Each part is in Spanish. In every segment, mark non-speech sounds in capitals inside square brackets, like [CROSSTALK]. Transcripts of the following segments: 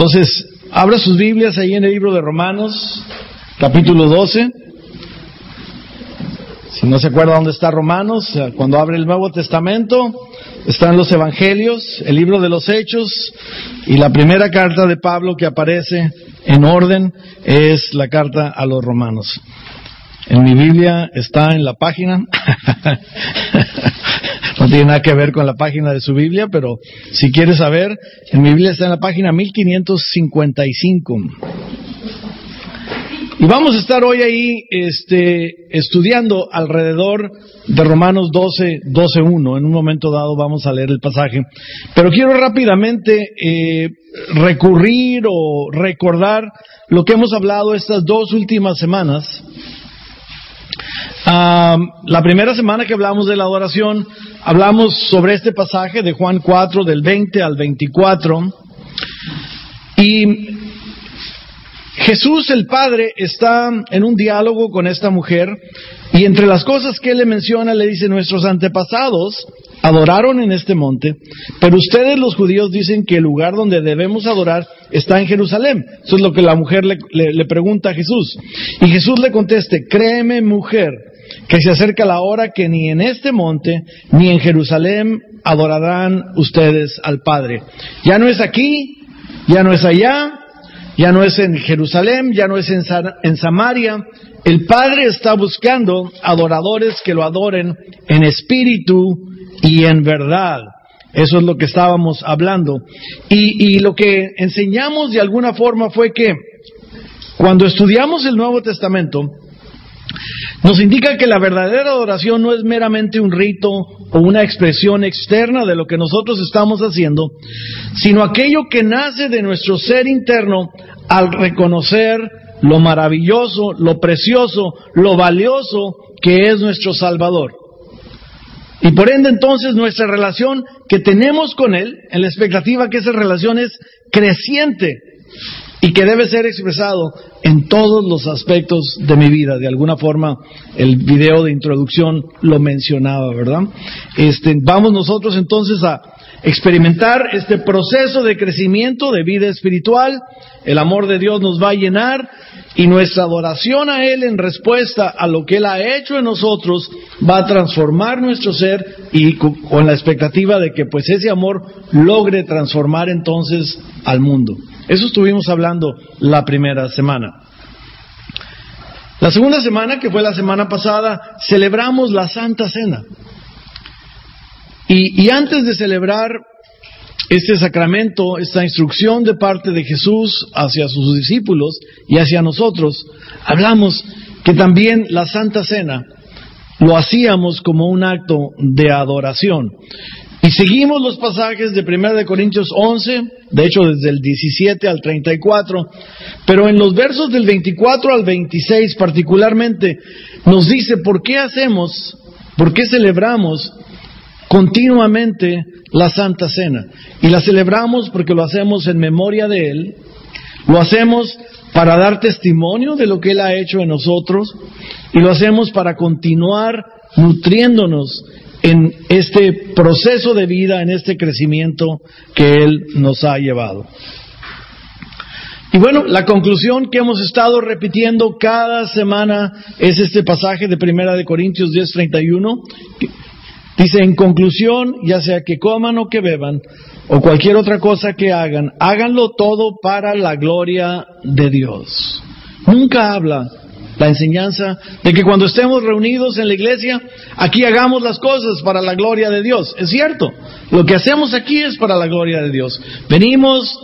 Entonces, abra sus Biblias ahí en el libro de Romanos, capítulo 12. Si no se acuerda dónde está Romanos, cuando abre el Nuevo Testamento, están los Evangelios, el libro de los Hechos y la primera carta de Pablo que aparece en orden es la carta a los Romanos. En mi Biblia está en la página, [LAUGHS] no tiene nada que ver con la página de su Biblia, pero si quiere saber, en mi Biblia está en la página 1555. Y vamos a estar hoy ahí este, estudiando alrededor de Romanos 12, 12.1. En un momento dado vamos a leer el pasaje. Pero quiero rápidamente eh, recurrir o recordar lo que hemos hablado estas dos últimas semanas. La primera semana que hablamos de la adoración, hablamos sobre este pasaje de Juan 4, del 20 al 24. Y Jesús el Padre está en un diálogo con esta mujer y entre las cosas que le menciona le dice, nuestros antepasados adoraron en este monte, pero ustedes los judíos dicen que el lugar donde debemos adorar está en Jerusalén. Eso es lo que la mujer le, pregunta a Jesús. Y Jesús le conteste, créeme mujer, que se acerca la hora que ni en este monte ni en Jerusalén adorarán ustedes al Padre. Ya no es aquí, ya no es allá, ya no es en Jerusalén, ya no es en, en Samaria. El Padre está buscando adoradores que lo adoren en espíritu y en verdad. Eso es lo que estábamos hablando. Y, lo que enseñamos de alguna forma fue que cuando estudiamos el Nuevo Testamento, nos indica que la verdadera adoración no es meramente un rito o una expresión externa de lo que nosotros estamos haciendo, sino aquello que nace de nuestro ser interno al reconocer lo maravilloso, lo precioso, lo valioso que es nuestro Salvador. Y por ende entonces nuestra relación que tenemos con Él, en la expectativa que esa relación es creciente y que debe ser expresado en todos los aspectos de mi vida. De alguna forma, el video de introducción lo mencionaba, ¿verdad? Este, vamos nosotros entonces a experimentar este proceso de crecimiento de vida espiritual. El amor de Dios nos va a llenar y nuestra adoración a Él en respuesta a lo que Él ha hecho en nosotros va a transformar nuestro ser y con la expectativa de que pues ese amor logre transformar entonces al mundo. Eso estuvimos hablando la primera semana. La segunda semana, que fue la semana pasada, celebramos la Santa Cena. Y, antes de celebrar este sacramento, esta instrucción de parte de Jesús hacia sus discípulos y hacia nosotros, hablamos que también la Santa Cena lo hacíamos como un acto de adoración. Y seguimos los pasajes de 1 de Corintios 11, de hecho desde el 17 al 34, pero en los versos del 24 al 26 particularmente nos dice por qué hacemos, por qué celebramos continuamente la Santa Cena. Y la celebramos porque lo hacemos en memoria de Él, lo hacemos para dar testimonio de lo que Él ha hecho en nosotros y lo hacemos para continuar nutriéndonos en este proceso de vida, en este crecimiento que Él nos ha llevado. Y bueno, la conclusión que hemos estado repitiendo cada semana es este pasaje de Primera de Corintios 10:31. Dice, en conclusión, ya sea que coman o que beban, o cualquier otra cosa que hagan, háganlo todo para la gloria de Dios. Nunca habla la enseñanza de que cuando estemos reunidos en la iglesia, aquí hagamos las cosas para la gloria de Dios. Es cierto, lo que hacemos aquí es para la gloria de Dios. Venimos,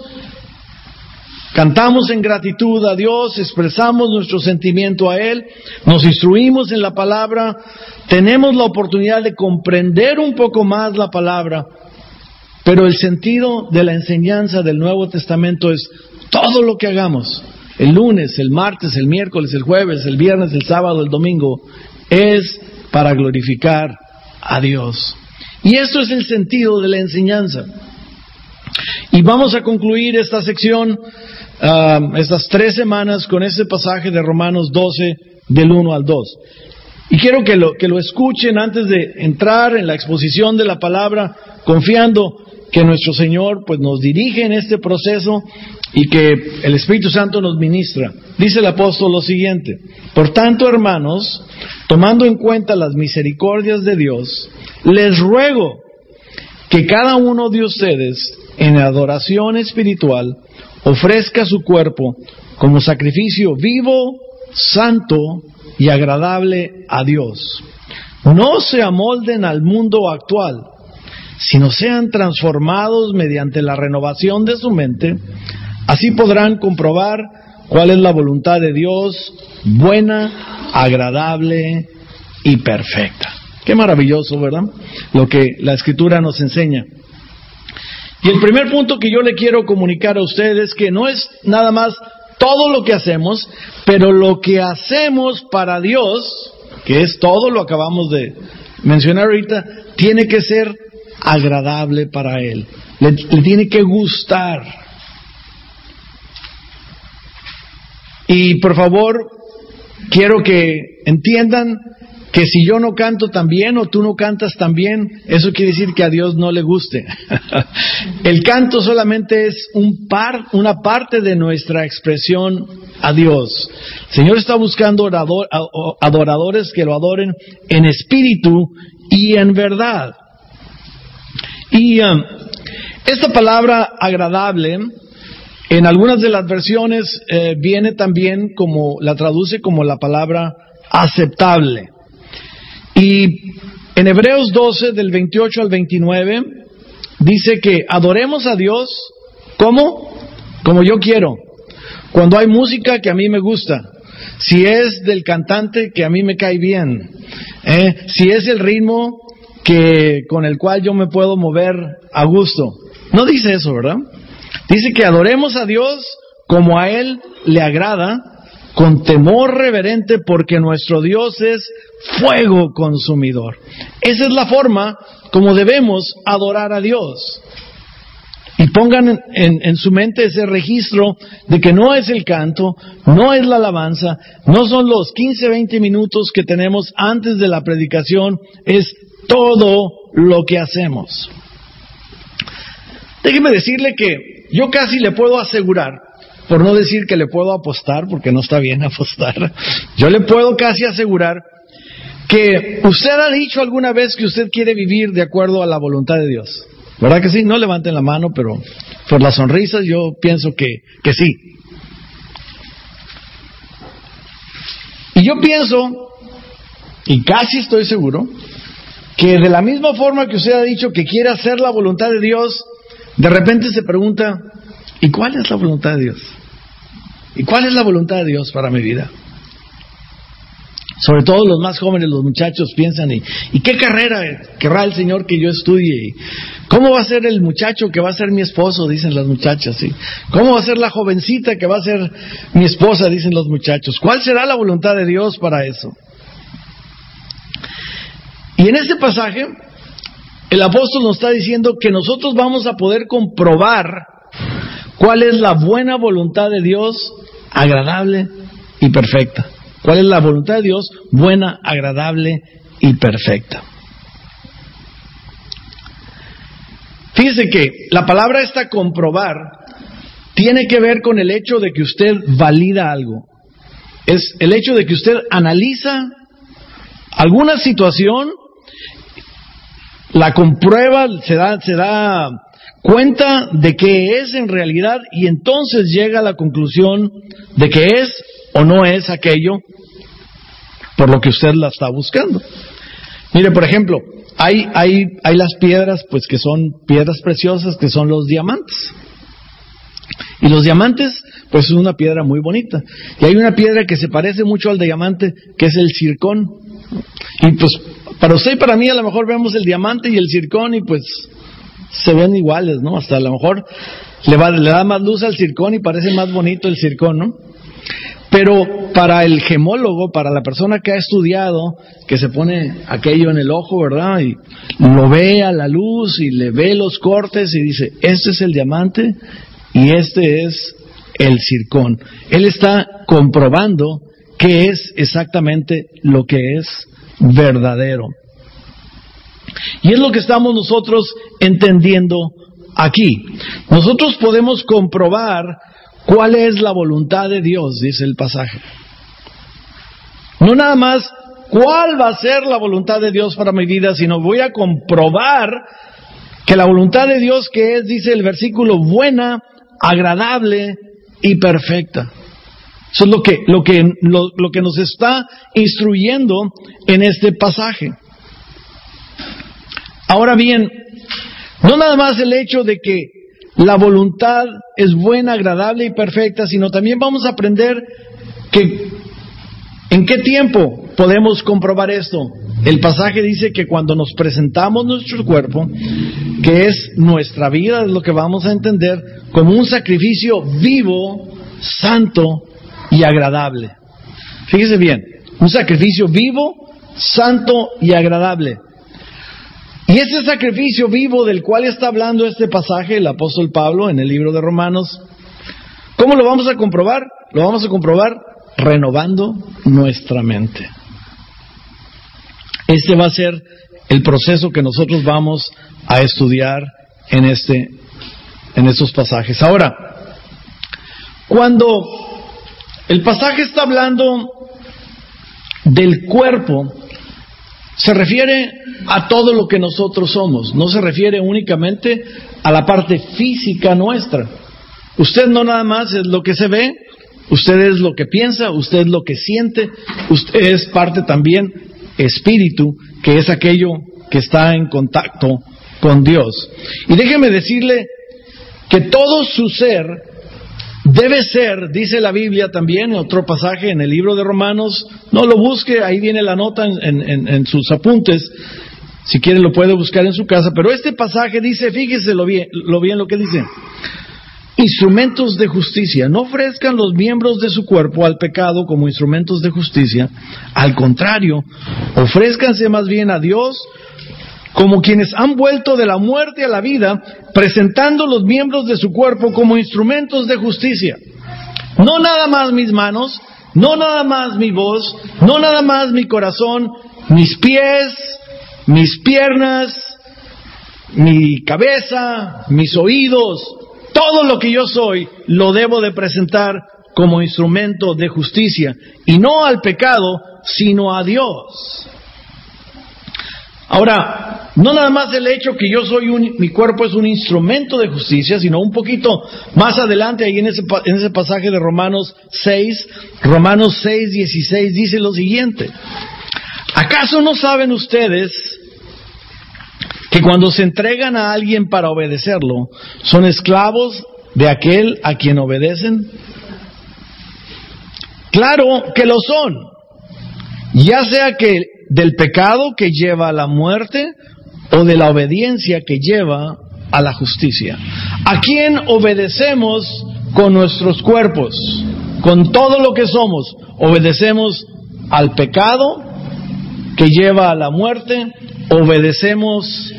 cantamos en gratitud a Dios, expresamos nuestro sentimiento a Él, nos instruimos en la palabra, tenemos la oportunidad de comprender un poco más la palabra, pero el sentido de la enseñanza del Nuevo Testamento es todo lo que hagamos el lunes, el martes, el miércoles, el jueves, el viernes, el sábado, el domingo, es para glorificar a Dios. Y esto es el sentido de la enseñanza. Y vamos a concluir esta sección, ah, estas tres semanas, con este pasaje de Romanos 12, del 1 al 2. Y quiero que lo, que lo escuchen antes de entrar en la exposición de la palabra, confiando que nuestro Señor pues nos dirige en este proceso y que el Espíritu Santo nos ministra. Dice el apóstol lo siguiente, por tanto, hermanos, tomando en cuenta las misericordias de Dios, les ruego que cada uno de ustedes en adoración espiritual ofrezca su cuerpo como sacrificio vivo, santo y agradable a Dios. No se amolden al mundo actual, sino sean transformados mediante la renovación de su mente, así podrán comprobar cuál es la voluntad de Dios, buena, agradable y perfecta. Qué maravilloso, ¿verdad? Lo que la escritura nos enseña. Y el primer punto que yo le quiero comunicar a ustedes es que no es nada más todo lo que hacemos, pero lo que hacemos para Dios, que es todo lo acabamos de mencionar ahorita, tiene que ser agradable para Él. Le, le tiene que gustar. Y por favor, quiero que entiendan que si yo no canto tan bien o tú no cantas tan bien, eso quiere decir que a Dios no le guste. [LAUGHS] El canto solamente es un par, una parte de nuestra expresión a Dios. El Señor está buscando adoradores que lo adoren en espíritu y en verdad. Y um, esta palabra agradable, en algunas de las versiones eh, viene también como, la traduce como la palabra aceptable. Y en Hebreos 12, del 28 al 29, dice que adoremos a Dios como, como yo quiero. Cuando hay música que a mí me gusta, si es del cantante que a mí me cae bien, ¿eh? si es el ritmo que con el cual yo me puedo mover a gusto. No dice eso, ¿verdad? Dice que adoremos a Dios como a Él le agrada, con temor reverente, porque nuestro Dios es fuego consumidor. Esa es la forma como debemos adorar a Dios. Y pongan en, su mente ese registro de que no es el canto, no es la alabanza, no son los 15, 20 minutos que tenemos antes de la predicación, es todo lo que hacemos. Déjeme decirle que yo casi le puedo asegurar, por no decir que le puedo apostar, porque no está bien [LAUGHS] apostar, yo le puedo casi asegurar que usted ha dicho alguna vez que usted quiere vivir de acuerdo a la voluntad de Dios. ¿Verdad que sí? No levanten la mano, pero por las sonrisas yo pienso que, que sí. Y yo pienso, y casi estoy seguro, que de la misma forma que usted ha dicho que quiere hacer la voluntad de Dios, de repente se pregunta, ¿y cuál es la voluntad de Dios? ¿Y cuál es la voluntad de Dios para mi vida? Sobre todo los más jóvenes, los muchachos piensan, ¿y, ¿y qué carrera querrá el Señor que yo estudie? ¿Cómo va a ser el muchacho que va a ser mi esposo? Dicen las muchachas. ¿Cómo va a ser la jovencita que va a ser mi esposa? Dicen los muchachos. ¿Cuál será la voluntad de Dios para eso? Y en este pasaje, el apóstol nos está diciendo que nosotros vamos a poder comprobar cuál es la buena voluntad de Dios, agradable y perfecta. ¿Cuál es la voluntad de Dios? Buena, agradable y perfecta. Fíjese que la palabra esta comprobar tiene que ver con el hecho de que usted valida algo. Es el hecho de que usted analiza alguna situación, la comprueba, se da, se da cuenta de que es en realidad y entonces llega a la conclusión de que es o no es aquello por lo que usted la está buscando. Mire, por ejemplo, hay, hay, hay las piedras, pues que son piedras preciosas, que son los diamantes. Y los diamantes, pues es una piedra muy bonita. Y hay una piedra que se parece mucho al diamante, que es el circón. Y pues para usted y para mí a lo mejor vemos el diamante y el circón y pues se ven iguales, ¿no? Hasta a lo mejor le, va, le da más luz al circón y parece más bonito el circón, ¿no? Pero para el gemólogo, para la persona que ha estudiado, que se pone aquello en el ojo, ¿verdad? Y lo ve a la luz y le ve los cortes y dice, este es el diamante y este es el circón. Él está comprobando qué es exactamente lo que es verdadero. Y es lo que estamos nosotros entendiendo aquí. Nosotros podemos comprobar cuál es la voluntad de Dios, dice el pasaje. No nada más cuál va a ser la voluntad de Dios para mi vida, sino voy a comprobar que la voluntad de Dios que es, dice el versículo, buena, agradable y perfecta. Eso es lo que, lo que, lo, que nos está instruyendo en este pasaje. Ahora bien, no nada más el hecho de que la voluntad es buena, agradable y perfecta, sino también vamos a aprender que en qué tiempo podemos comprobar esto. El pasaje dice que cuando nos presentamos nuestro cuerpo, que es nuestra vida, es lo que vamos a entender, como un sacrificio vivo, santo y agradable. Fíjese bien, un sacrificio vivo, santo y agradable. Y ese sacrificio vivo del cual está hablando este pasaje el apóstol Pablo en el libro de Romanos, ¿cómo lo vamos a comprobar? Lo vamos a comprobar renovando nuestra mente. Este va a ser el proceso que nosotros vamos a estudiar en este en estos pasajes. Ahora, cuando el pasaje está hablando del cuerpo, se refiere a todo lo que nosotros somos, no se refiere únicamente a la parte física nuestra. Usted no nada más es lo que se ve, usted es lo que piensa, usted es lo que siente, usted es parte también espíritu, que es aquello que está en contacto con Dios. Y déjeme decirle que todo su ser Debe ser, dice la Biblia también, otro pasaje en el libro de Romanos, no lo busque, ahí viene la nota en, sus apuntes, si quiere lo puede buscar en su casa, pero este pasaje dice, fíjese lo bien, lo bien lo que dice, instrumentos de justicia, no ofrezcan los miembros de su cuerpo al pecado como instrumentos de justicia, al contrario, ofrézcanse más bien a Dios como quienes han vuelto de la muerte a la vida, presentando los miembros de su cuerpo como instrumentos de justicia. No nada más mis manos, no nada más mi voz, no nada más mi corazón, mis pies, mis piernas, mi cabeza, mis oídos, todo lo que yo soy lo debo de presentar como instrumento de justicia y no al pecado, sino a Dios. Ahora, no nada más el hecho que yo soy un, mi cuerpo es un instrumento de justicia, sino un poquito más adelante, ahí en ese, en ese pasaje de Romanos 6, Romanos 6, 16, dice lo siguiente. ¿Acaso no saben ustedes que cuando se entregan a alguien para obedecerlo, son esclavos de aquel a quien obedecen? Claro que lo son. Ya sea que del pecado que lleva a la muerte o de la obediencia que lleva a la justicia. ¿A quién obedecemos con nuestros cuerpos? Con todo lo que somos. Obedecemos al pecado que lleva a la muerte, obedecemos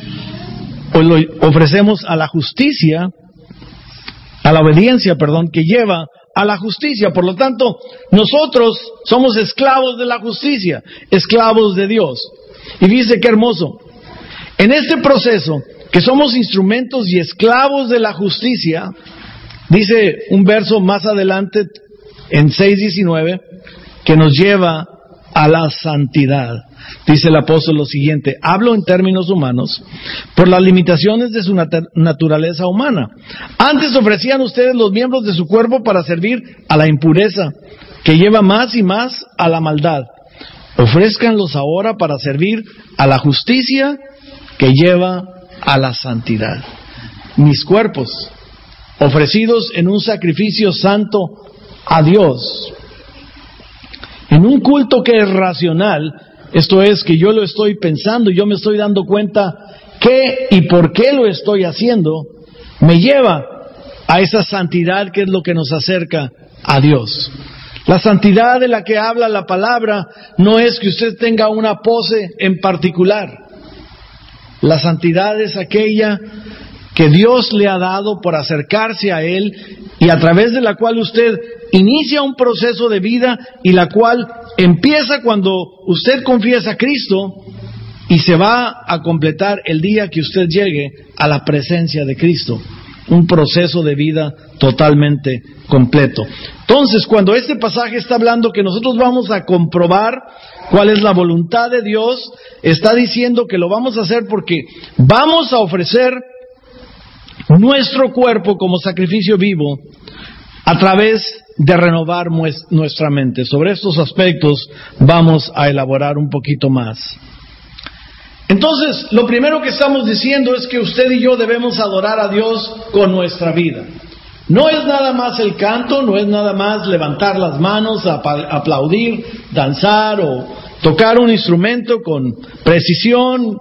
o ofrecemos a la justicia, a la obediencia, perdón, que lleva a la justicia. Por lo tanto, nosotros somos esclavos de la justicia, esclavos de Dios. Y dice qué hermoso. En este proceso, que somos instrumentos y esclavos de la justicia, dice un verso más adelante en 6.19, que nos lleva a la santidad. Dice el apóstol lo siguiente, hablo en términos humanos por las limitaciones de su naturaleza humana. Antes ofrecían ustedes los miembros de su cuerpo para servir a la impureza, que lleva más y más a la maldad. Ofrézcanlos ahora para servir a la justicia que lleva a la santidad. Mis cuerpos, ofrecidos en un sacrificio santo a Dios, en un culto que es racional, esto es que yo lo estoy pensando, yo me estoy dando cuenta qué y por qué lo estoy haciendo, me lleva a esa santidad que es lo que nos acerca a Dios. La santidad de la que habla la palabra no es que usted tenga una pose en particular. La santidad es aquella que Dios le ha dado por acercarse a Él y a través de la cual usted inicia un proceso de vida y la cual empieza cuando usted confiesa a Cristo y se va a completar el día que usted llegue a la presencia de Cristo. Un proceso de vida totalmente completo. Entonces, cuando este pasaje está hablando que nosotros vamos a comprobar cuál es la voluntad de Dios, está diciendo que lo vamos a hacer porque vamos a ofrecer nuestro cuerpo como sacrificio vivo a través de renovar nuestra mente. Sobre estos aspectos vamos a elaborar un poquito más. Entonces, lo primero que estamos diciendo es que usted y yo debemos adorar a Dios con nuestra vida. No es nada más el canto, no es nada más levantar las manos, aplaudir, danzar o tocar un instrumento con precisión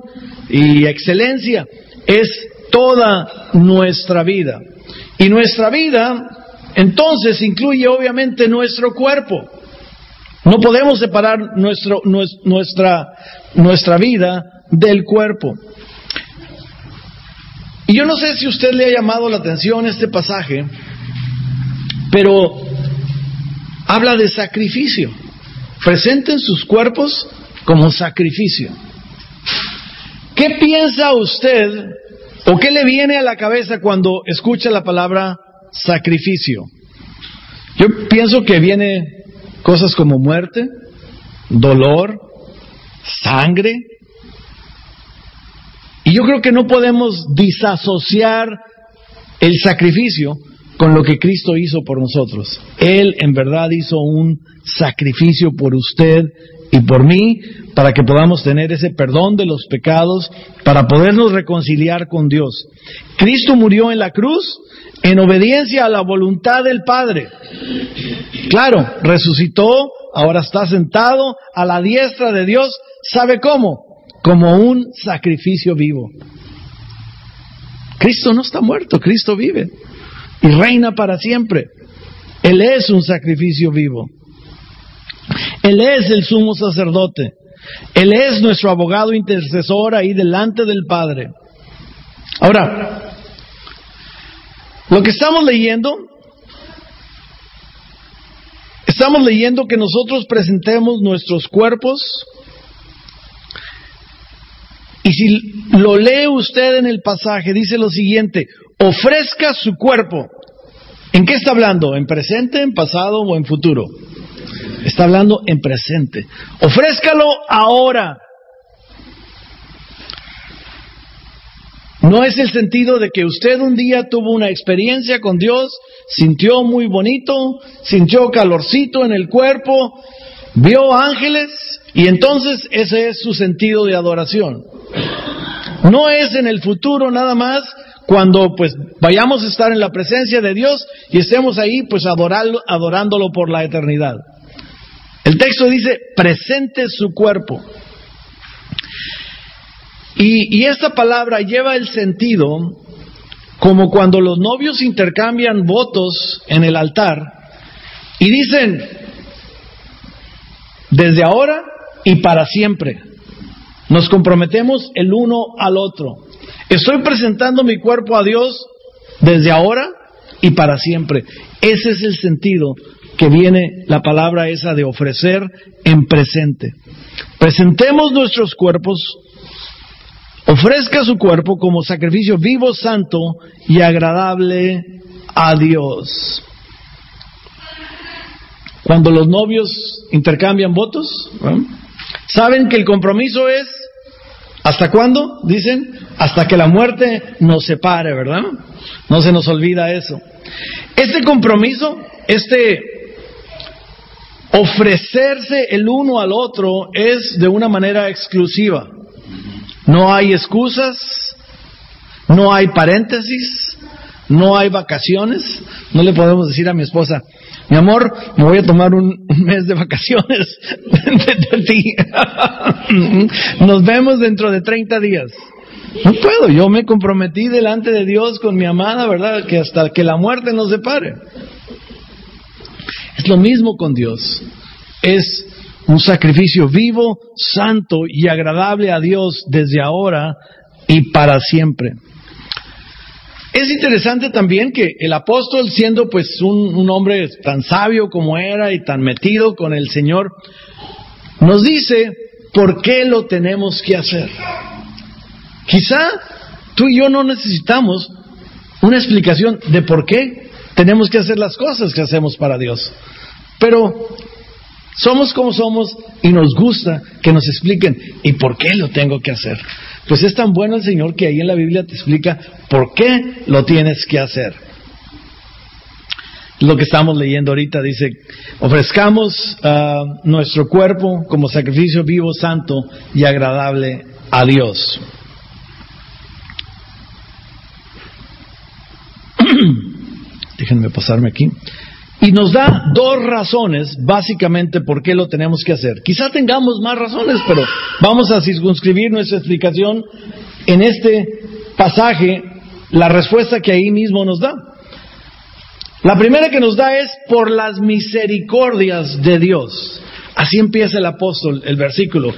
y excelencia. Es toda nuestra vida. Y nuestra vida entonces incluye obviamente nuestro cuerpo. No podemos separar nuestro, nuestra, nuestra vida del cuerpo. Y yo no sé si usted le ha llamado la atención este pasaje, pero habla de sacrificio. Presenten sus cuerpos como sacrificio. ¿Qué piensa usted o qué le viene a la cabeza cuando escucha la palabra sacrificio? Yo pienso que viene cosas como muerte, dolor, sangre, y yo creo que no podemos disasociar el sacrificio con lo que Cristo hizo por nosotros. Él en verdad hizo un sacrificio por usted y por mí para que podamos tener ese perdón de los pecados, para podernos reconciliar con Dios. Cristo murió en la cruz en obediencia a la voluntad del Padre. Claro, resucitó, ahora está sentado a la diestra de Dios. ¿Sabe cómo? Como un sacrificio vivo. Cristo no está muerto, Cristo vive y reina para siempre. Él es un sacrificio vivo. Él es el sumo sacerdote. Él es nuestro abogado intercesor ahí delante del Padre. Ahora, lo que estamos leyendo, estamos leyendo que nosotros presentemos nuestros cuerpos y si lo lee usted en el pasaje, dice lo siguiente, ofrezca su cuerpo. ¿En qué está hablando? ¿En presente, en pasado o en futuro? Está hablando en presente. Ofrézcalo ahora. No es el sentido de que usted un día tuvo una experiencia con Dios, sintió muy bonito, sintió calorcito en el cuerpo, vio ángeles y entonces ese es su sentido de adoración. No es en el futuro nada más cuando pues vayamos a estar en la presencia de Dios y estemos ahí pues adorándolo por la eternidad. El texto dice, presente su cuerpo. Y, y esta palabra lleva el sentido como cuando los novios intercambian votos en el altar y dicen, desde ahora y para siempre. Nos comprometemos el uno al otro. Estoy presentando mi cuerpo a Dios desde ahora y para siempre. Ese es el sentido que viene la palabra esa de ofrecer en presente. Presentemos nuestros cuerpos, ofrezca su cuerpo como sacrificio vivo, santo y agradable a Dios. Cuando los novios intercambian votos, saben que el compromiso es, ¿hasta cuándo? Dicen, hasta que la muerte nos separe, ¿verdad? No se nos olvida eso. Este compromiso, este ofrecerse el uno al otro es de una manera exclusiva. No hay excusas, no hay paréntesis, no hay vacaciones. No le podemos decir a mi esposa, mi amor, me voy a tomar un, mes de vacaciones [LAUGHS] de, ti. [LAUGHS] Nos vemos dentro de 30 días. No puedo, yo me comprometí delante de Dios con mi amada, ¿verdad? Que hasta que la muerte nos separe. Es lo mismo con Dios. Es un sacrificio vivo, santo y agradable a Dios desde ahora y para siempre. Es interesante también que el apóstol, siendo pues un, hombre tan sabio como era y tan metido con el Señor, nos dice por qué lo tenemos que hacer. Quizá tú y yo no necesitamos una explicación de por qué tenemos que hacer las cosas que hacemos para Dios. Pero somos como somos y nos gusta que nos expliquen y por qué lo tengo que hacer. Pues es tan bueno el Señor que ahí en la Biblia te explica por qué lo tienes que hacer. Lo que estamos leyendo ahorita dice, ofrezcamos ah, nuestro cuerpo como sacrificio vivo, santo y agradable a Dios. [CLEARS THROAT] Déjenme pasarme aquí. Y nos da dos razones, básicamente, por qué lo tenemos que hacer. Quizá tengamos más razones, pero vamos a circunscribir nuestra explicación en este pasaje, la respuesta que ahí mismo nos da. La primera que nos da es por las misericordias de Dios. Así empieza el apóstol, el versículo,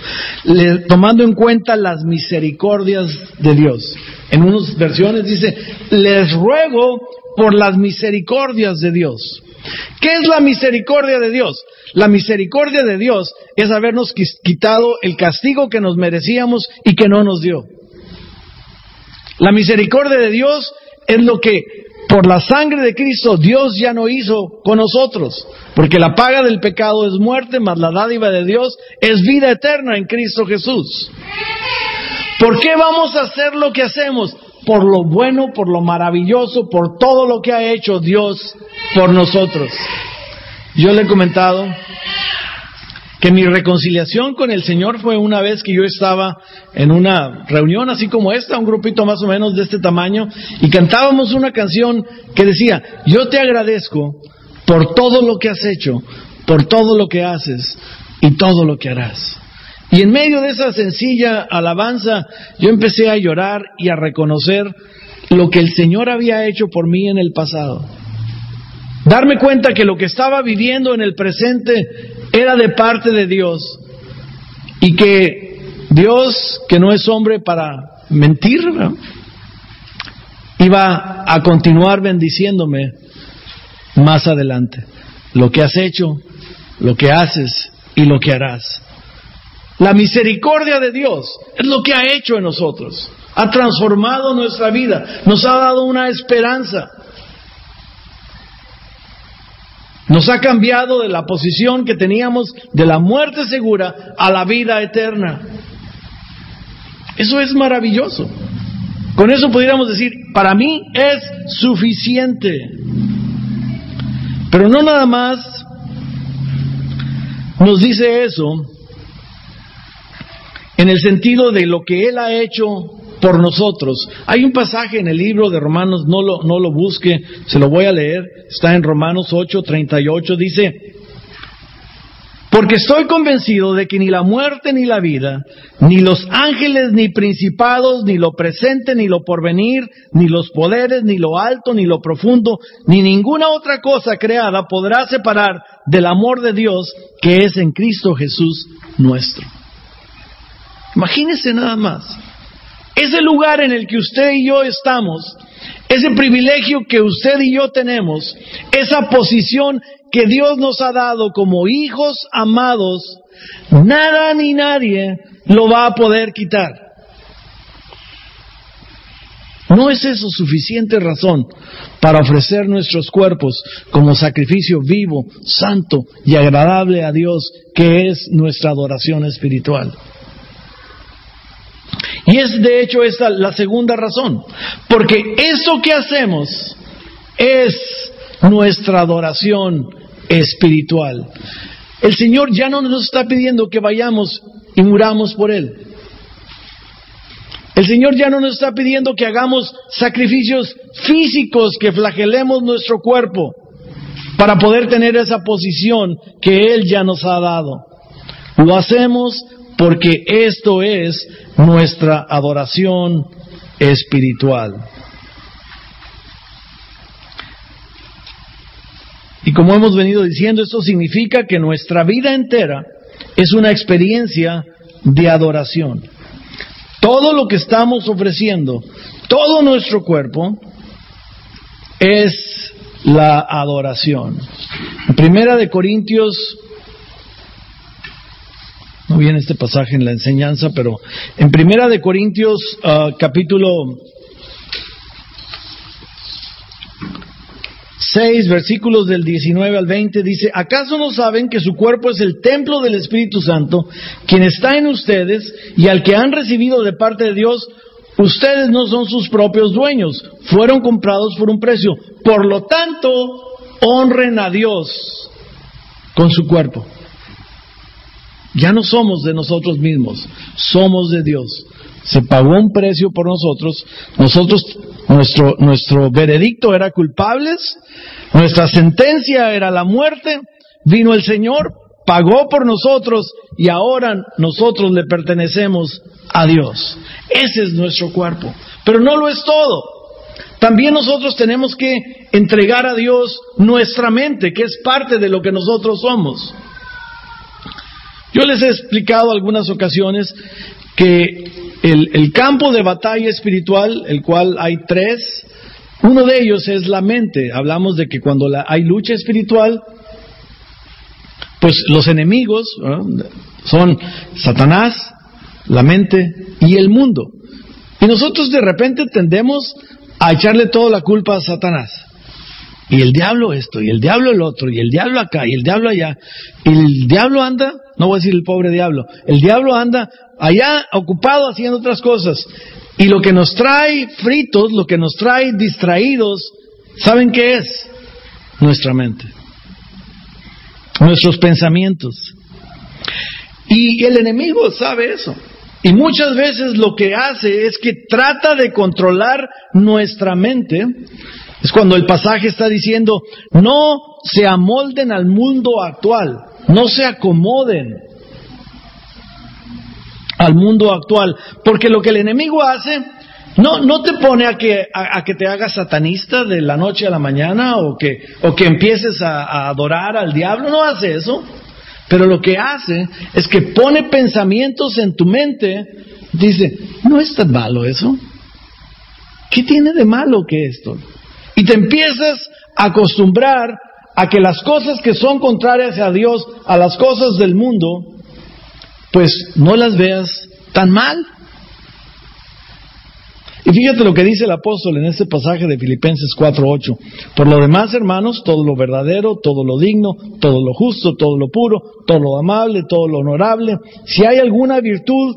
tomando en cuenta las misericordias de Dios. En unas versiones dice, les ruego por las misericordias de Dios. ¿Qué es la misericordia de Dios? La misericordia de Dios es habernos quitado el castigo que nos merecíamos y que no nos dio. La misericordia de Dios es lo que por la sangre de Cristo Dios ya no hizo con nosotros, porque la paga del pecado es muerte, mas la dádiva de Dios es vida eterna en Cristo Jesús. ¿Por qué vamos a hacer lo que hacemos? Por lo bueno, por lo maravilloso, por todo lo que ha hecho Dios por nosotros. Yo le he comentado que mi reconciliación con el Señor fue una vez que yo estaba en una reunión así como esta, un grupito más o menos de este tamaño, y cantábamos una canción que decía, yo te agradezco por todo lo que has hecho, por todo lo que haces y todo lo que harás. Y en medio de esa sencilla alabanza, yo empecé a llorar y a reconocer lo que el Señor había hecho por mí en el pasado. Darme cuenta que lo que estaba viviendo en el presente era de parte de Dios y que Dios, que no es hombre para mentir, iba a continuar bendiciéndome más adelante. Lo que has hecho, lo que haces y lo que harás. La misericordia de Dios es lo que ha hecho en nosotros. Ha transformado nuestra vida, nos ha dado una esperanza. Nos ha cambiado de la posición que teníamos de la muerte segura a la vida eterna. Eso es maravilloso. Con eso pudiéramos decir, para mí es suficiente. Pero no nada más nos dice eso en el sentido de lo que Él ha hecho por nosotros. Hay un pasaje en el libro de Romanos, no lo, no lo busque, se lo voy a leer, está en Romanos 8, 38, dice, porque estoy convencido de que ni la muerte ni la vida, ni los ángeles, ni principados, ni lo presente, ni lo porvenir, ni los poderes, ni lo alto, ni lo profundo, ni ninguna otra cosa creada podrá separar del amor de Dios que es en Cristo Jesús nuestro. Imagínese nada más. Ese lugar en el que usted y yo estamos, ese privilegio que usted y yo tenemos, esa posición que Dios nos ha dado como hijos amados, nada ni nadie lo va a poder quitar. ¿No es eso suficiente razón para ofrecer nuestros cuerpos como sacrificio vivo, santo y agradable a Dios, que es nuestra adoración espiritual? Y es de hecho esa la segunda razón, porque eso que hacemos es nuestra adoración espiritual. El Señor ya no nos está pidiendo que vayamos y muramos por Él. El Señor ya no nos está pidiendo que hagamos sacrificios físicos, que flagelemos nuestro cuerpo para poder tener esa posición que Él ya nos ha dado. Lo hacemos porque esto es nuestra adoración espiritual. Y como hemos venido diciendo, esto significa que nuestra vida entera es una experiencia de adoración. Todo lo que estamos ofreciendo, todo nuestro cuerpo, es la adoración. Primera de Corintios No viene este pasaje en la enseñanza, pero en Primera de Corintios uh, capítulo 6, versículos del 19 al 20, dice, ¿acaso no saben que su cuerpo es el templo del Espíritu Santo, quien está en ustedes y al que han recibido de parte de Dios? Ustedes no son sus propios dueños, fueron comprados por un precio. Por lo tanto, honren a Dios con su cuerpo. Ya no somos de nosotros mismos, somos de Dios. Se pagó un precio por nosotros. Nosotros, nuestro, nuestro veredicto era culpables, nuestra sentencia era la muerte. Vino el Señor, pagó por nosotros y ahora nosotros le pertenecemos a Dios. Ese es nuestro cuerpo. Pero no lo es todo. También nosotros tenemos que entregar a Dios nuestra mente, que es parte de lo que nosotros somos. Yo les he explicado algunas ocasiones que el, campo de batalla espiritual, el cual hay tres, uno de ellos es la mente. Hablamos de que cuando hay lucha espiritual, pues los enemigos son Satanás, la mente y el mundo. Y nosotros de repente tendemos a echarle toda la culpa a Satanás. Y el diablo esto, y el diablo el otro, y el diablo acá, y el diablo allá. Y el diablo anda, no voy a decir el pobre diablo, el diablo anda allá ocupado haciendo otras cosas. Y lo que nos trae fritos, lo que nos trae distraídos, ¿saben qué es? Nuestra mente. Nuestros pensamientos. Y el enemigo sabe eso. Y muchas veces lo que hace es que trata de controlar nuestra mente. Es cuando el pasaje está diciendo, no se amolden al mundo actual, no se acomoden al mundo actual, porque lo que el enemigo hace no, no te pone a que, a, que te hagas satanista de la noche a la mañana o que, o que empieces a, a adorar al diablo, no hace eso. Pero lo que hace es que pone pensamientos en tu mente, dice, no es tan malo eso. ¿Qué tiene de malo que esto? Y te empiezas a acostumbrar a que las cosas que son contrarias a Dios, a las cosas del mundo, pues no las veas tan mal. Y fíjate lo que dice el apóstol en este pasaje de Filipenses 4:8. Por lo demás, hermanos, todo lo verdadero, todo lo digno, todo lo justo, todo lo puro, todo lo amable, todo lo honorable, si hay alguna virtud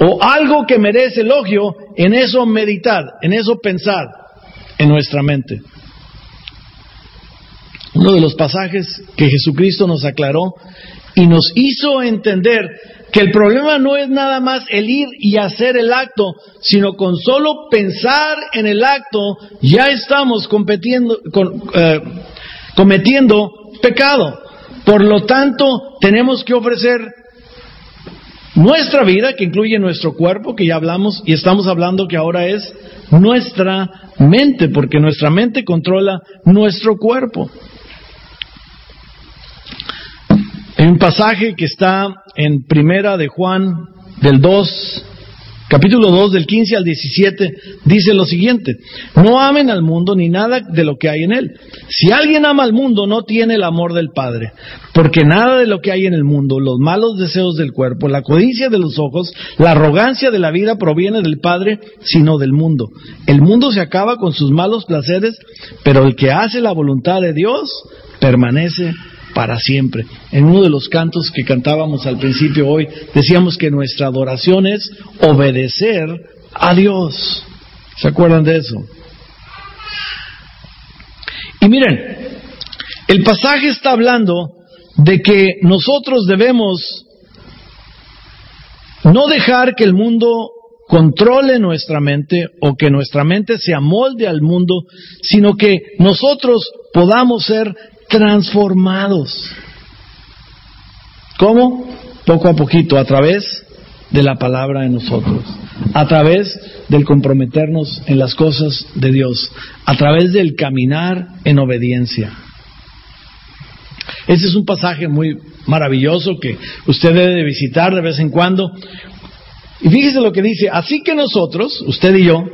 o algo que merece elogio, en eso meditad, en eso pensad, en nuestra mente. Uno de los pasajes que Jesucristo nos aclaró y nos hizo entender que el problema no es nada más el ir y hacer el acto, sino con solo pensar en el acto ya estamos eh, cometiendo pecado. Por lo tanto, tenemos que ofrecer nuestra vida, que incluye nuestro cuerpo, que ya hablamos, y estamos hablando que ahora es nuestra mente, porque nuestra mente controla nuestro cuerpo. Hay un pasaje que está en Primera de Juan del 2, capítulo 2 del 15 al 17, dice lo siguiente, no amen al mundo ni nada de lo que hay en él. Si alguien ama al mundo no tiene el amor del Padre, porque nada de lo que hay en el mundo, los malos deseos del cuerpo, la codicia de los ojos, la arrogancia de la vida proviene del Padre, sino del mundo. El mundo se acaba con sus malos placeres, pero el que hace la voluntad de Dios permanece para siempre. En uno de los cantos que cantábamos al principio hoy, decíamos que nuestra adoración es obedecer a Dios. ¿Se acuerdan de eso? Y miren, el pasaje está hablando de que nosotros debemos no dejar que el mundo controle nuestra mente o que nuestra mente se amolde al mundo, sino que nosotros podamos ser transformados. ¿Cómo? Poco a poquito, a través de la palabra en nosotros, a través del comprometernos en las cosas de Dios, a través del caminar en obediencia. Ese es un pasaje muy maravilloso que usted debe visitar de vez en cuando. Y fíjese lo que dice, así que nosotros, usted y yo,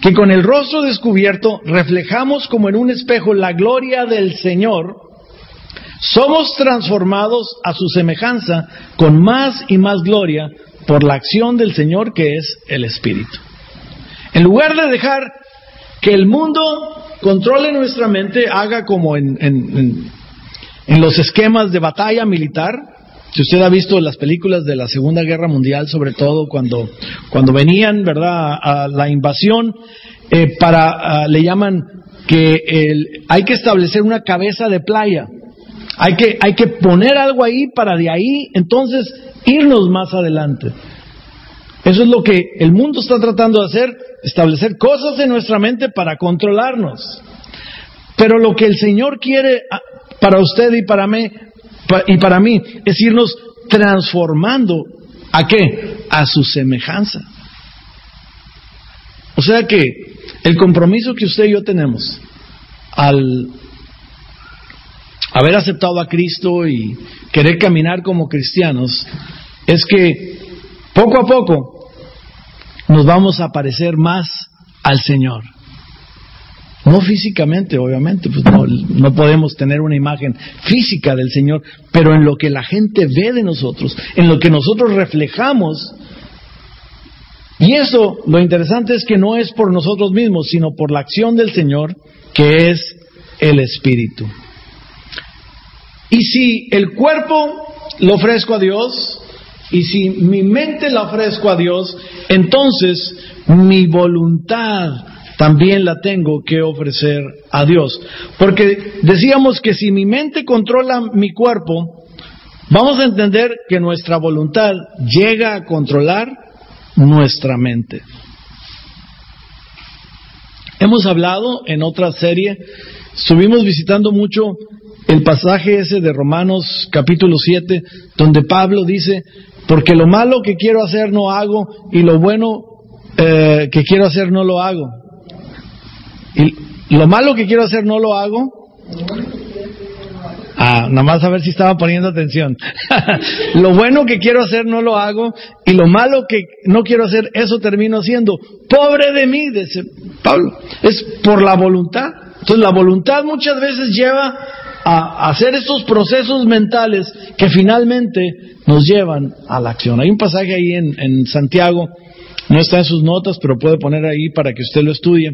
que con el rostro descubierto reflejamos como en un espejo la gloria del Señor, somos transformados a su semejanza con más y más gloria por la acción del Señor que es el Espíritu. En lugar de dejar que el mundo controle nuestra mente, haga como en, en, los esquemas de batalla militar, si usted ha visto las películas de la Segunda Guerra Mundial, sobre todo cuando, cuando venían, ¿verdad?, a la invasión, eh, para, le llaman que el, hay que establecer una cabeza de playa. Hay que, hay que poner algo ahí para de ahí entonces irnos más adelante. Eso es lo que el mundo está tratando de hacer, establecer cosas en nuestra mente para controlarnos. Pero lo que el Señor quiere ah, para usted y para mí, y para mí es irnos transformando a qué? A su semejanza. O sea que el compromiso que usted y yo tenemos al haber aceptado a Cristo y querer caminar como cristianos es que poco a poco nos vamos a parecer más al Señor. No físicamente, obviamente, pues no, podemos tener una imagen física del Señor, pero en lo que la gente ve de nosotros, en lo que nosotros reflejamos. Y eso, lo interesante es que no es por nosotros mismos, sino por la acción del Señor, que es el Espíritu. Y si el cuerpo lo ofrezco a Dios, y si mi mente la ofrezco a Dios, entonces mi voluntad también la tengo que ofrecer a Dios. Porque decíamos que si mi mente controla mi cuerpo, vamos a entender que nuestra voluntad llega a controlar nuestra mente. Hemos hablado en otra serie, estuvimos visitando mucho el pasaje ese de Romanos capítulo 7, donde Pablo dice, porque lo malo que quiero hacer no hago y lo bueno eh, que quiero hacer no lo hago. Y lo malo que quiero hacer no lo hago. Ah, nada más a ver si estaba poniendo atención. [LAUGHS] lo bueno que quiero hacer no lo hago y lo malo que no quiero hacer, eso termino haciendo. Pobre de mí, dice Pablo. Es por la voluntad. Entonces la voluntad muchas veces lleva a hacer estos procesos mentales que finalmente nos llevan a la acción. Hay un pasaje ahí en, en Santiago no está en sus notas, pero puede poner ahí para que usted lo estudie.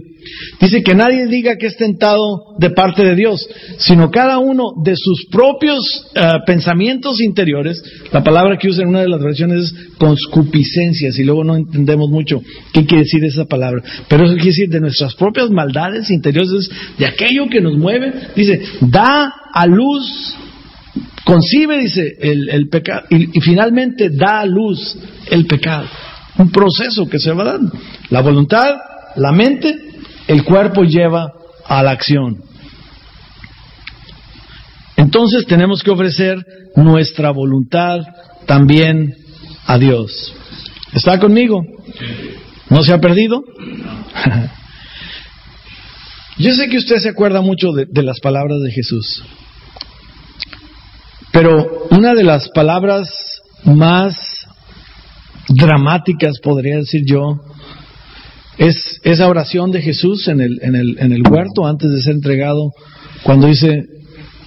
Dice que nadie diga que es tentado de parte de Dios, sino cada uno de sus propios eh, pensamientos interiores. La palabra que usa en una de las versiones es conscupiscencias, y luego no entendemos mucho qué quiere decir esa palabra. Pero eso quiere decir de nuestras propias maldades interiores, de aquello que nos mueve. Dice, da a luz concibe, dice, el, pecado, y, finalmente da a luz el pecado un proceso que se va dando. La voluntad, la mente, el cuerpo lleva a la acción. Entonces tenemos que ofrecer nuestra voluntad también a Dios. ¿Está conmigo? ¿No se ha perdido? [LAUGHS] Yo sé que usted se acuerda mucho de, de, las palabras de Jesús, pero una de las palabras más dramáticas, podría decir yo, es esa oración de Jesús en el, en el, en el huerto antes de ser entregado, cuando dice,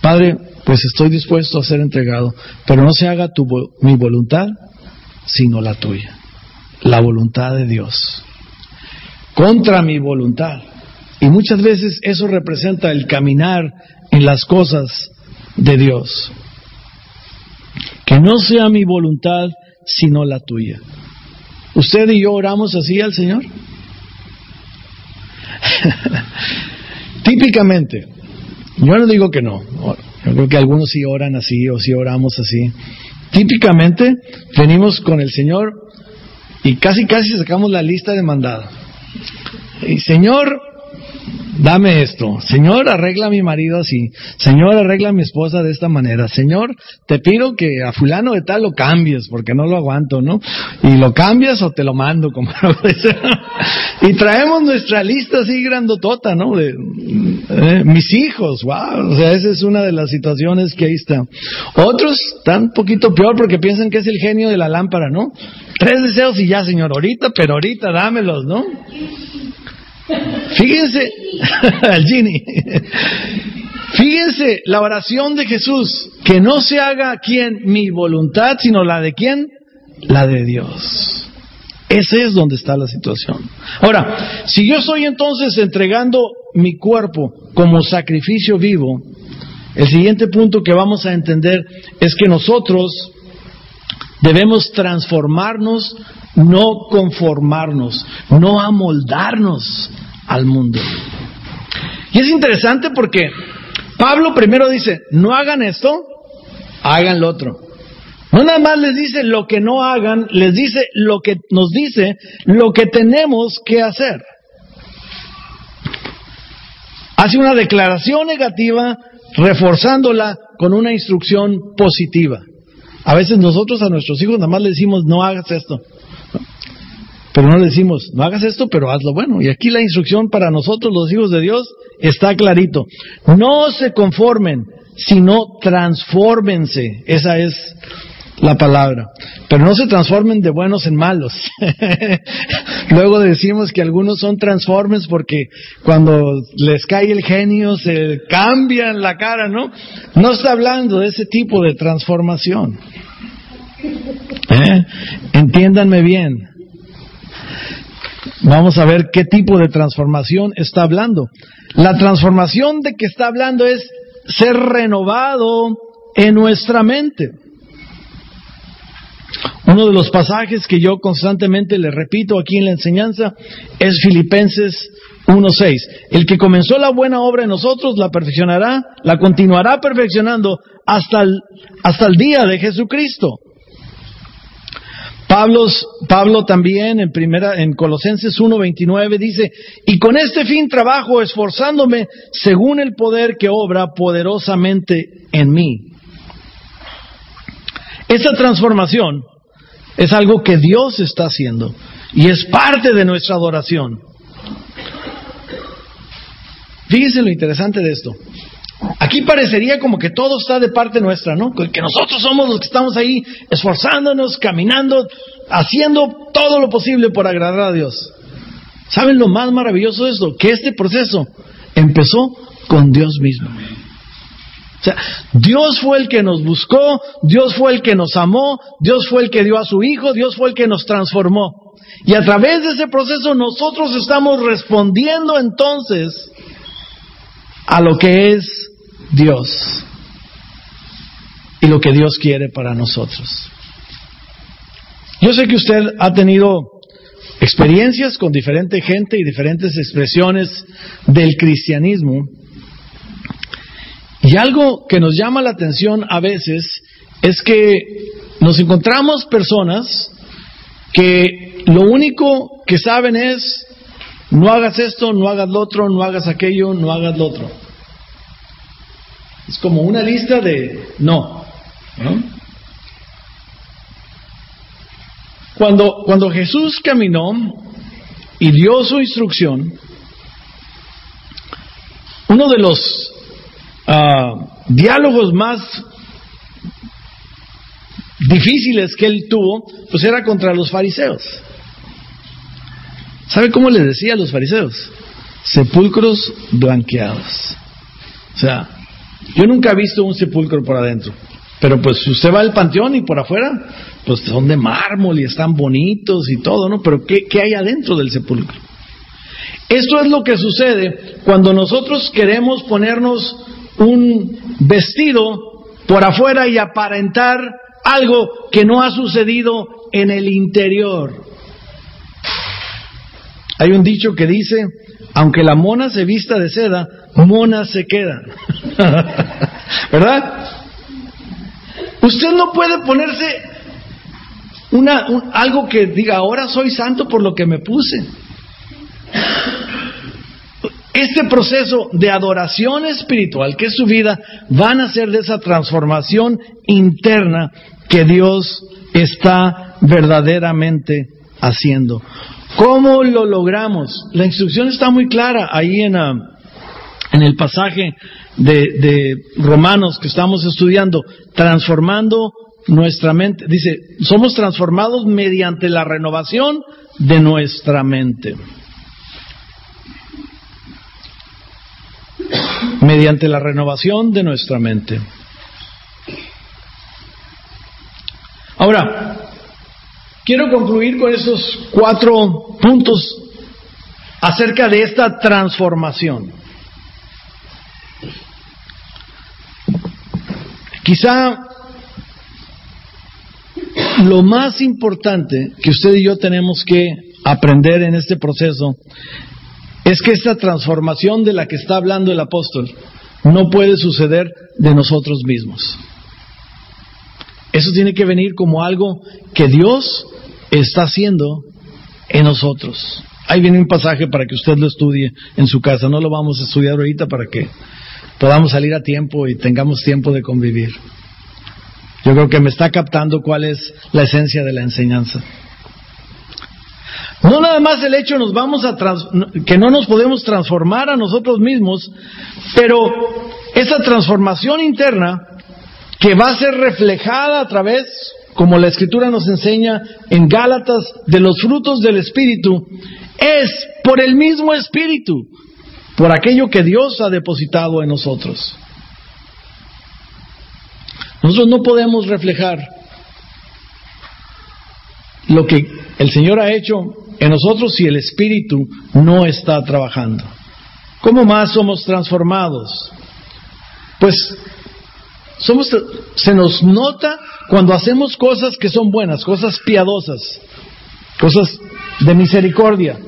Padre, pues estoy dispuesto a ser entregado, pero no se haga tu, mi voluntad, sino la tuya, la voluntad de Dios, contra mi voluntad. Y muchas veces eso representa el caminar en las cosas de Dios. Que no sea mi voluntad, sino la tuya. ¿Usted y yo oramos así al Señor? [LAUGHS] Típicamente, yo no digo que no, yo creo que algunos sí oran así o sí oramos así. Típicamente venimos con el Señor y casi casi sacamos la lista de mandado. Y Señor, dame esto. Señor, arregla a mi marido así. Señor, arregla a mi esposa de esta manera. Señor, te pido que a fulano de tal lo cambies porque no lo aguanto, ¿no? Y lo cambias o te lo mando, [LAUGHS] como Y traemos nuestra lista así grandotota, ¿no? De eh, mis hijos, wow. O sea, esa es una de las situaciones que ahí está. Otros están un poquito peor porque piensan que es el genio de la lámpara, ¿no? Tres deseos y ya, Señor, ahorita, pero ahorita dámelos, ¿no? Fíjense, [LAUGHS] al Gini. Fíjense la oración de Jesús, que no se haga quien mi voluntad, sino la de quién? La de Dios. Ese es donde está la situación. Ahora, si yo estoy entonces entregando mi cuerpo como sacrificio vivo, el siguiente punto que vamos a entender es que nosotros debemos transformarnos, no conformarnos, no amoldarnos al mundo. Y es interesante porque Pablo primero dice, no hagan esto, hagan lo otro. No nada más les dice lo que no hagan, les dice lo que nos dice lo que tenemos que hacer. Hace una declaración negativa reforzándola con una instrucción positiva. A veces nosotros a nuestros hijos nada más le decimos no hagas esto. Pero no le decimos, no hagas esto, pero hazlo bueno. Y aquí la instrucción para nosotros, los hijos de Dios, está clarito. No se conformen, sino transfórmense. Esa es la palabra. Pero no se transformen de buenos en malos. [LAUGHS] Luego decimos que algunos son transformes porque cuando les cae el genio se cambian la cara, ¿no? No está hablando de ese tipo de transformación. ¿Eh? Entiéndanme bien. Vamos a ver qué tipo de transformación está hablando. La transformación de que está hablando es ser renovado en nuestra mente. Uno de los pasajes que yo constantemente le repito aquí en la enseñanza es Filipenses 1.6. El que comenzó la buena obra en nosotros la perfeccionará, la continuará perfeccionando hasta el, hasta el día de Jesucristo. Pablo, Pablo también en primera en Colosenses 1:29 dice, "Y con este fin trabajo esforzándome según el poder que obra poderosamente en mí." Esa transformación es algo que Dios está haciendo y es parte de nuestra adoración. Fíjense lo interesante de esto. Aquí parecería como que todo está de parte nuestra, ¿no? Que nosotros somos los que estamos ahí esforzándonos, caminando, haciendo todo lo posible por agradar a Dios. ¿Saben lo más maravilloso de esto? Que este proceso empezó con Dios mismo. Sea, Dios fue el que nos buscó, Dios fue el que nos amó, Dios fue el que dio a su Hijo, Dios fue el que nos transformó. Y a través de ese proceso nosotros estamos respondiendo entonces a lo que es Dios y lo que Dios quiere para nosotros. Yo sé que usted ha tenido experiencias con diferente gente y diferentes expresiones del cristianismo y algo que nos llama la atención a veces es que nos encontramos personas que lo único que saben es no hagas esto, no hagas lo otro, no hagas aquello, no hagas lo otro. Es como una lista de no. Cuando, cuando Jesús caminó y dio su instrucción, uno de los Ah, diálogos más difíciles que él tuvo, pues era contra los fariseos. ¿Sabe cómo les decía a los fariseos? Sepulcros blanqueados. O sea, yo nunca he visto un sepulcro por adentro. Pero pues usted va al panteón y por afuera, pues son de mármol y están bonitos y todo, ¿no? Pero ¿qué, qué hay adentro del sepulcro? Esto es lo que sucede cuando nosotros queremos ponernos un vestido por afuera y aparentar algo que no ha sucedido en el interior. Hay un dicho que dice, aunque la mona se vista de seda, mona se queda. [LAUGHS] ¿Verdad? Usted no puede ponerse una, algo que diga, ahora soy santo por lo que me puse. Este proceso de adoración espiritual, que es su vida, van a ser de esa transformación interna que Dios está verdaderamente haciendo. ¿Cómo lo logramos? La instrucción está muy clara ahí en, ah, el pasaje de, de Romanos que estamos estudiando, transformando nuestra mente. Dice, somos transformados mediante la renovación de nuestra mente. Mediante la renovación de nuestra mente. Ahora, quiero concluir con estos cuatro puntos acerca de esta transformación. Quizá lo más importante que usted y yo tenemos que aprender en este proceso es que esta transformación de la que está hablando el apóstol no puede suceder de nosotros mismos. Eso tiene que venir como algo que Dios está haciendo en nosotros. Ahí viene un pasaje para que usted lo estudie en su casa. No lo vamos a estudiar ahorita para que podamos salir a tiempo y tengamos tiempo de convivir. Yo creo que me está captando cuál es la esencia de la enseñanza. No nada más el hecho nos vamos a que no nos podemos transformar a nosotros mismos, pero esa transformación interna que va a ser reflejada a través, como la escritura nos enseña en Gálatas, de los frutos del Espíritu, es por el mismo Espíritu, por aquello que Dios ha depositado en nosotros. Nosotros no podemos reflejar lo que el Señor ha hecho en nosotros si el Espíritu no está trabajando. ¿Cómo más somos transformados? Pues somos, se nos nota cuando hacemos cosas que son buenas, cosas piadosas, cosas de misericordia.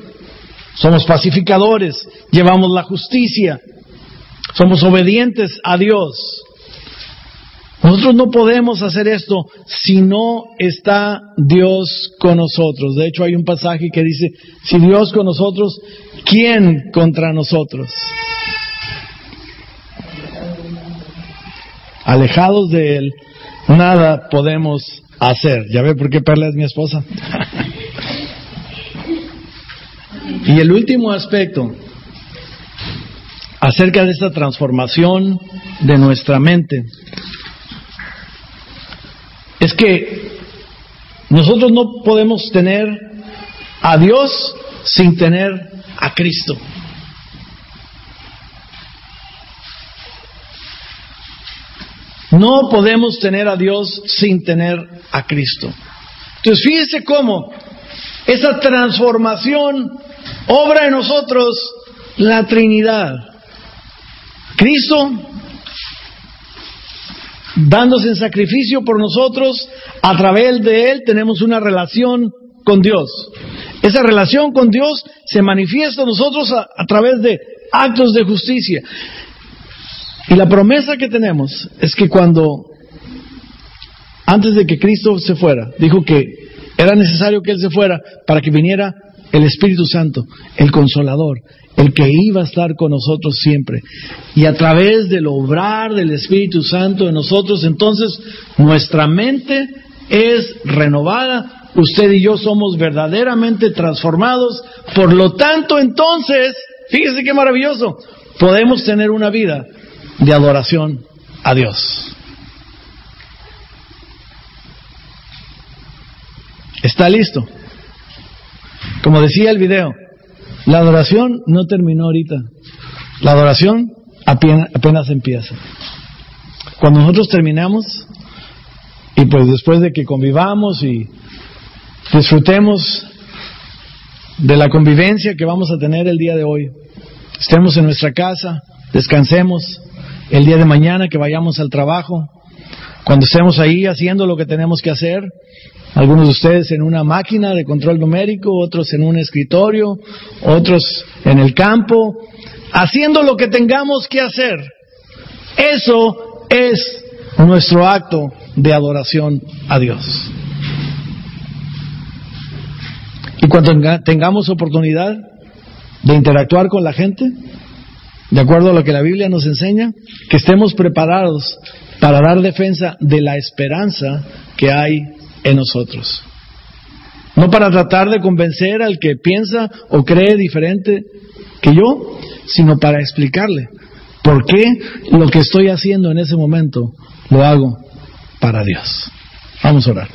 Somos pacificadores, llevamos la justicia, somos obedientes a Dios. Nosotros no podemos hacer esto si no está Dios con nosotros. De hecho, hay un pasaje que dice, si Dios con nosotros, ¿quién contra nosotros? Alejados de Él, nada podemos hacer. ¿Ya ve por qué Perla es mi esposa? y el último aspecto acerca de esta transformación de nuestra mente es que nosotros no podemos tener a Dios sin tener a Cristo. No podemos tener a Dios sin tener a Cristo. Entonces fíjese cómo esa transformación obra en nosotros la Trinidad. Cristo dándose en sacrificio por nosotros, a través de Él tenemos una relación con Dios. Esa relación con Dios se manifiesta a nosotros a, a través de actos de justicia. Y la promesa que tenemos es que cuando, antes de que Cristo se fuera, dijo que era necesario que Él se fuera para que viniera el Espíritu Santo, el Consolador, el que iba a estar con nosotros siempre. Y a través del obrar del Espíritu Santo en nosotros, entonces nuestra mente es renovada, usted y yo somos verdaderamente transformados, por lo tanto entonces, fíjese qué maravilloso, podemos tener una vida de adoración a Dios. ¿Está listo? Como decía el video, la adoración no terminó ahorita. La adoración apenas, empieza. Cuando nosotros terminamos, y pues después de que convivamos y disfrutemos de la convivencia que vamos a tener el día de hoy, estemos en nuestra casa, descansemos, el día de mañana que vayamos al trabajo, cuando estemos ahí haciendo lo que tenemos que hacer, algunos de ustedes en una máquina de control numérico, otros en un escritorio, otros en el campo, haciendo lo que tengamos que hacer. Eso es nuestro acto de adoración a Dios. Y cuando tengamos oportunidad de interactuar con la gente, de acuerdo a lo que la Biblia nos enseña, que estemos preparados para dar defensa de la esperanza que hay en nosotros. No para tratar de convencer al que piensa o cree diferente que yo, sino para explicarle por qué lo que estoy haciendo en ese momento lo hago para Dios. Vamos a orar.